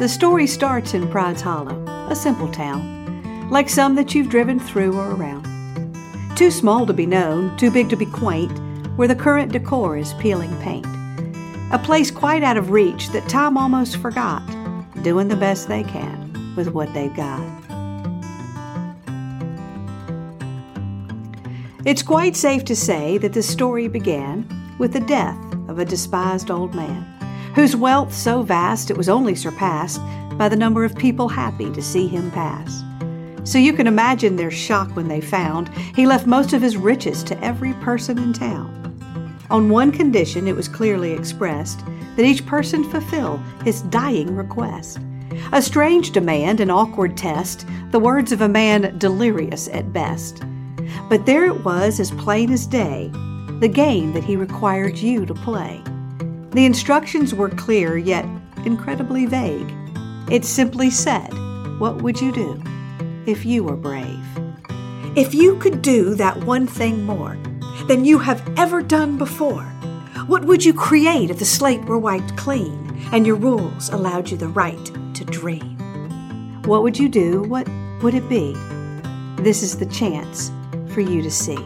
The story starts in Pride's Hollow, a simple town, like some that you've driven through or around. Too small to be known, too big to be quaint, where the current decor is peeling paint. A place quite out of reach that time almost forgot, doing the best they can with what they've got. It's quite safe to say that the story began with the death of a despised old man, whose wealth so vast it was only surpassed by the number of people happy to see him pass. So you can imagine their shock when they found he left most of his riches to every person in town. On one condition, it was clearly expressed that each person fulfill his dying request. A strange demand, an awkward test, the words of a man delirious at best. But there it was, as plain as day, the game that he required you to play. The instructions were clear, yet incredibly vague. It simply said, What would you do if you were brave? If you could do that one thing more than you have ever done before, what would you create if the slate were wiped clean and your rules allowed you the right to dream? What would you do? What would it be? This is the chance for you to see.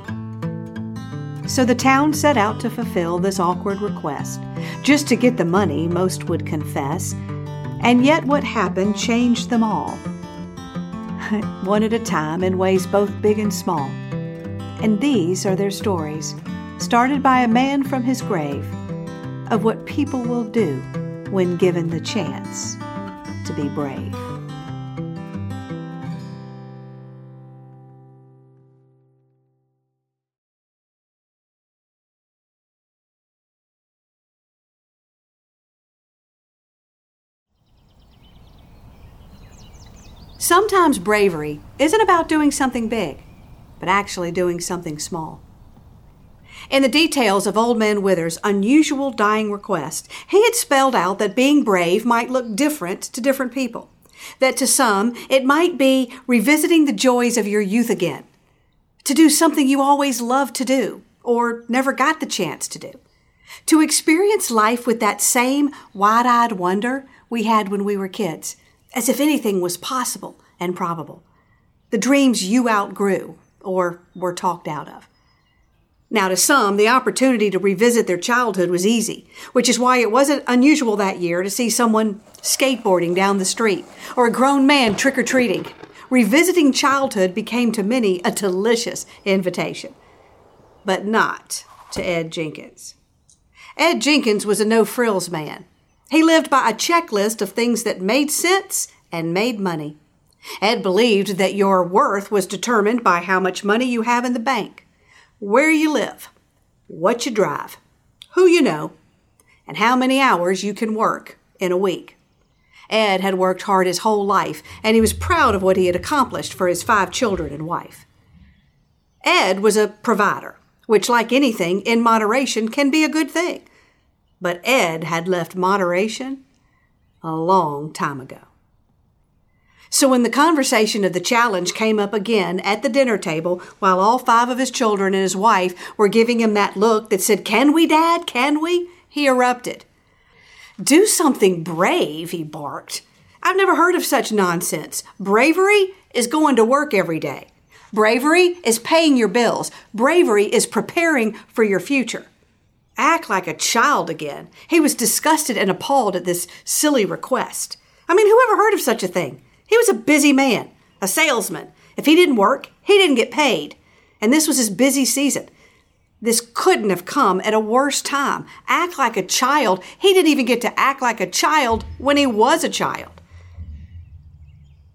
So the town set out to fulfill this awkward request, just to get the money, most would confess. And yet, what happened changed them all. One at a time, in ways both big and small. And these are their stories, started by a man from his grave, of what people will do when given the chance to be brave. Sometimes bravery isn't about doing something big, but actually doing something small. In the details of Old Man Withers' unusual dying request, he had spelled out that being brave might look different to different people. That to some, it might be revisiting the joys of your youth again, to do something you always loved to do or never got the chance to do, to experience life with that same wide eyed wonder we had when we were kids, as if anything was possible and probable. The dreams you outgrew or were talked out of. Now, to some, the opportunity to revisit their childhood was easy, which is why it wasn't unusual that year to see someone skateboarding down the street or a grown man trick or treating. Revisiting childhood became to many a delicious invitation, but not to Ed Jenkins. Ed Jenkins was a no frills man. He lived by a checklist of things that made sense and made money. Ed believed that your worth was determined by how much money you have in the bank where you live, what you drive, who you know, and how many hours you can work in a week. Ed had worked hard his whole life, and he was proud of what he had accomplished for his five children and wife. Ed was a provider, which, like anything, in moderation can be a good thing. But Ed had left moderation a long time ago. So when the conversation of the challenge came up again at the dinner table, while all five of his children and his wife were giving him that look that said, Can we, Dad? Can we? He erupted. Do something brave, he barked. I've never heard of such nonsense. Bravery is going to work every day. Bravery is paying your bills. Bravery is preparing for your future. Act like a child again. He was disgusted and appalled at this silly request. I mean, who ever heard of such a thing? He was a busy man, a salesman. If he didn't work, he didn't get paid. And this was his busy season. This couldn't have come at a worse time. Act like a child. He didn't even get to act like a child when he was a child.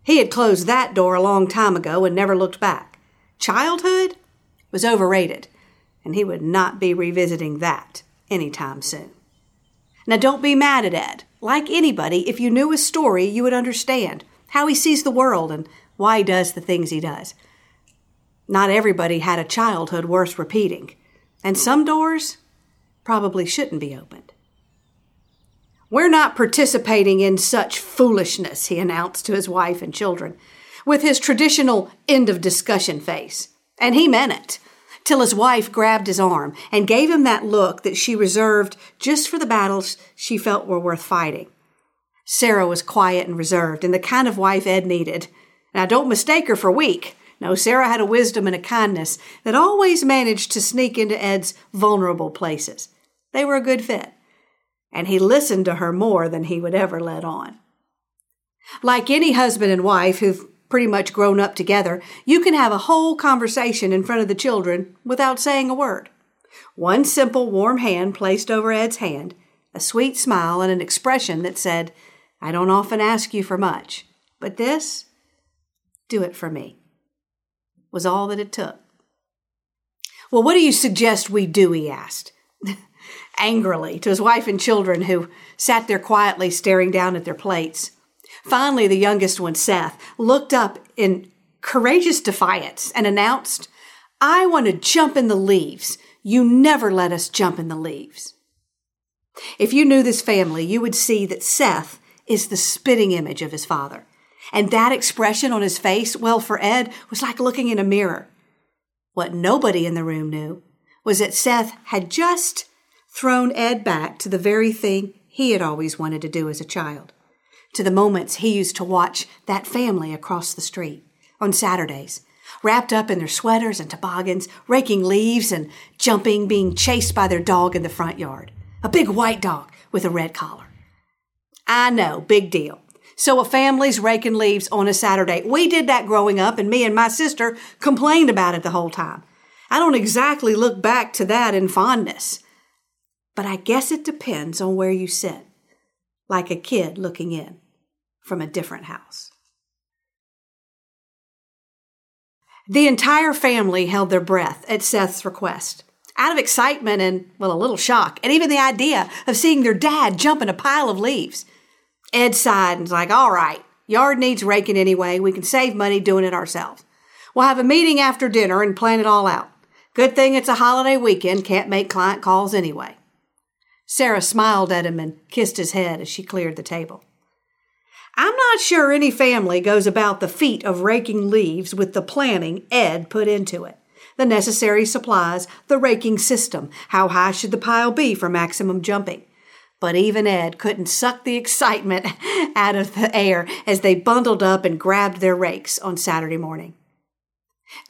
He had closed that door a long time ago and never looked back. Childhood was overrated, and he would not be revisiting that anytime soon. Now, don't be mad at Ed. Like anybody, if you knew his story, you would understand how he sees the world, and why he does the things he does. Not everybody had a childhood worth repeating, and some doors probably shouldn't be opened. We're not participating in such foolishness, he announced to his wife and children, with his traditional end of discussion face. And he meant it, till his wife grabbed his arm and gave him that look that she reserved just for the battles she felt were worth fighting. Sarah was quiet and reserved, and the kind of wife Ed needed. Now, don't mistake her for weak. No, Sarah had a wisdom and a kindness that always managed to sneak into Ed's vulnerable places. They were a good fit, and he listened to her more than he would ever let on. Like any husband and wife who've pretty much grown up together, you can have a whole conversation in front of the children without saying a word. One simple, warm hand placed over Ed's hand, a sweet smile, and an expression that said, I don't often ask you for much, but this, do it for me was all that it took. Well, what do you suggest we do? He asked angrily to his wife and children who sat there quietly staring down at their plates. Finally, the youngest one, Seth, looked up in courageous defiance and announced, I want to jump in the leaves. You never let us jump in the leaves. If you knew this family, you would see that Seth is the spitting image of his father. And that expression on his face, well, for Ed, was like looking in a mirror. What nobody in the room knew was that Seth had just thrown Ed back to the very thing he had always wanted to do as a child, to the moments he used to watch that family across the street on Saturdays, wrapped up in their sweaters and toboggans, raking leaves and jumping, being chased by their dog in the front yard. A big white dog with a red collar. I know, big deal. So a family's raking leaves on a Saturday. We did that growing up, and me and my sister complained about it the whole time. I don't exactly look back to that in fondness. But I guess it depends on where you sit, like a kid looking in from a different house. The entire family held their breath at Seth's request, out of excitement and, well, a little shock, and even the idea of seeing their dad jump in a pile of leaves. Ed sighed and was like, all right, yard needs raking anyway. We can save money doing it ourselves. We'll have a meeting after dinner and plan it all out. Good thing it's a holiday weekend, can't make client calls anyway. Sarah smiled at him and kissed his head as she cleared the table. I'm not sure any family goes about the feat of raking leaves with the planning Ed put into it. The necessary supplies, the raking system, how high should the pile be for maximum jumping. But even Ed couldn't suck the excitement out of the air as they bundled up and grabbed their rakes on Saturday morning.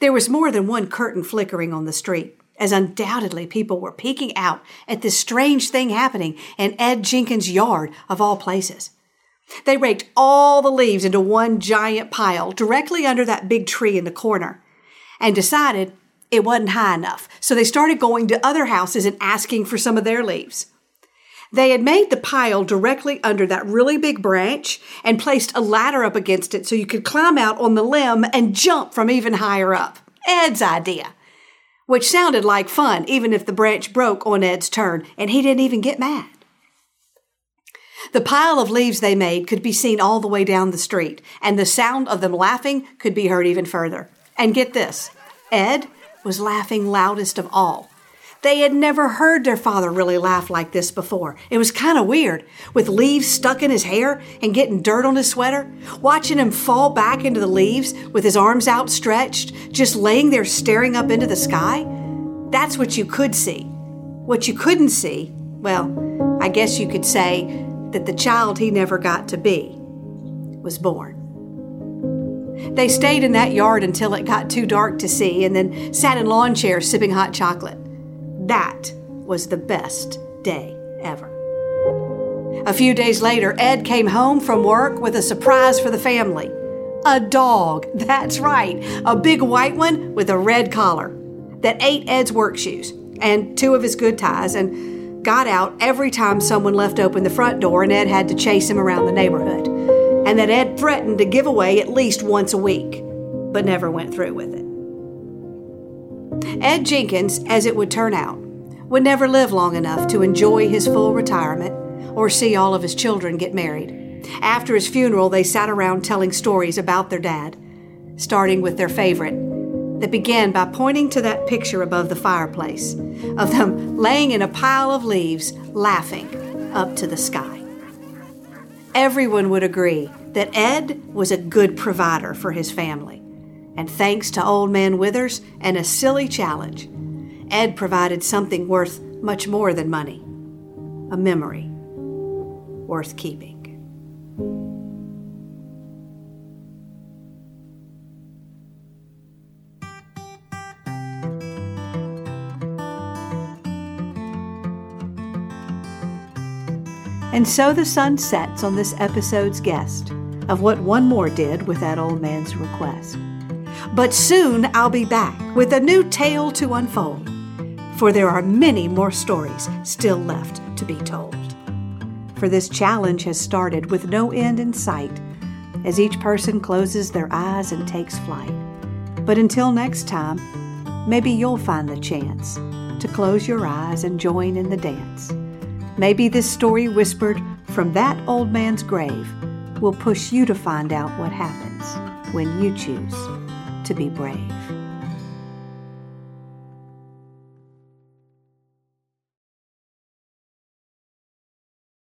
There was more than one curtain flickering on the street, as undoubtedly people were peeking out at this strange thing happening in Ed Jenkins' yard of all places. They raked all the leaves into one giant pile directly under that big tree in the corner and decided it wasn't high enough. So they started going to other houses and asking for some of their leaves. They had made the pile directly under that really big branch and placed a ladder up against it so you could climb out on the limb and jump from even higher up. Ed's idea. Which sounded like fun, even if the branch broke on Ed's turn, and he didn't even get mad. The pile of leaves they made could be seen all the way down the street, and the sound of them laughing could be heard even further. And get this Ed was laughing loudest of all. They had never heard their father really laugh like this before. It was kind of weird, with leaves stuck in his hair and getting dirt on his sweater. Watching him fall back into the leaves with his arms outstretched, just laying there staring up into the sky. That's what you could see. What you couldn't see, well, I guess you could say that the child he never got to be was born. They stayed in that yard until it got too dark to see and then sat in lawn chairs sipping hot chocolate. That was the best day ever. A few days later, Ed came home from work with a surprise for the family. A dog, that's right, a big white one with a red collar that ate Ed's work shoes and two of his good ties and got out every time someone left open the front door and Ed had to chase him around the neighborhood. And that Ed threatened to give away at least once a week, but never went through with it. Ed Jenkins, as it would turn out, would never live long enough to enjoy his full retirement or see all of his children get married. After his funeral, they sat around telling stories about their dad, starting with their favorite, that began by pointing to that picture above the fireplace of them laying in a pile of leaves, laughing up to the sky. Everyone would agree that Ed was a good provider for his family. And thanks to Old Man Withers and a silly challenge, Ed provided something worth much more than money a memory worth keeping. And so the sun sets on this episode's guest of what one more did with that old man's request. But soon I'll be back with a new tale to unfold, for there are many more stories still left to be told. For this challenge has started with no end in sight as each person closes their eyes and takes flight. But until next time, maybe you'll find the chance to close your eyes and join in the dance. Maybe this story whispered from that old man's grave will push you to find out what happens when you choose to be brave.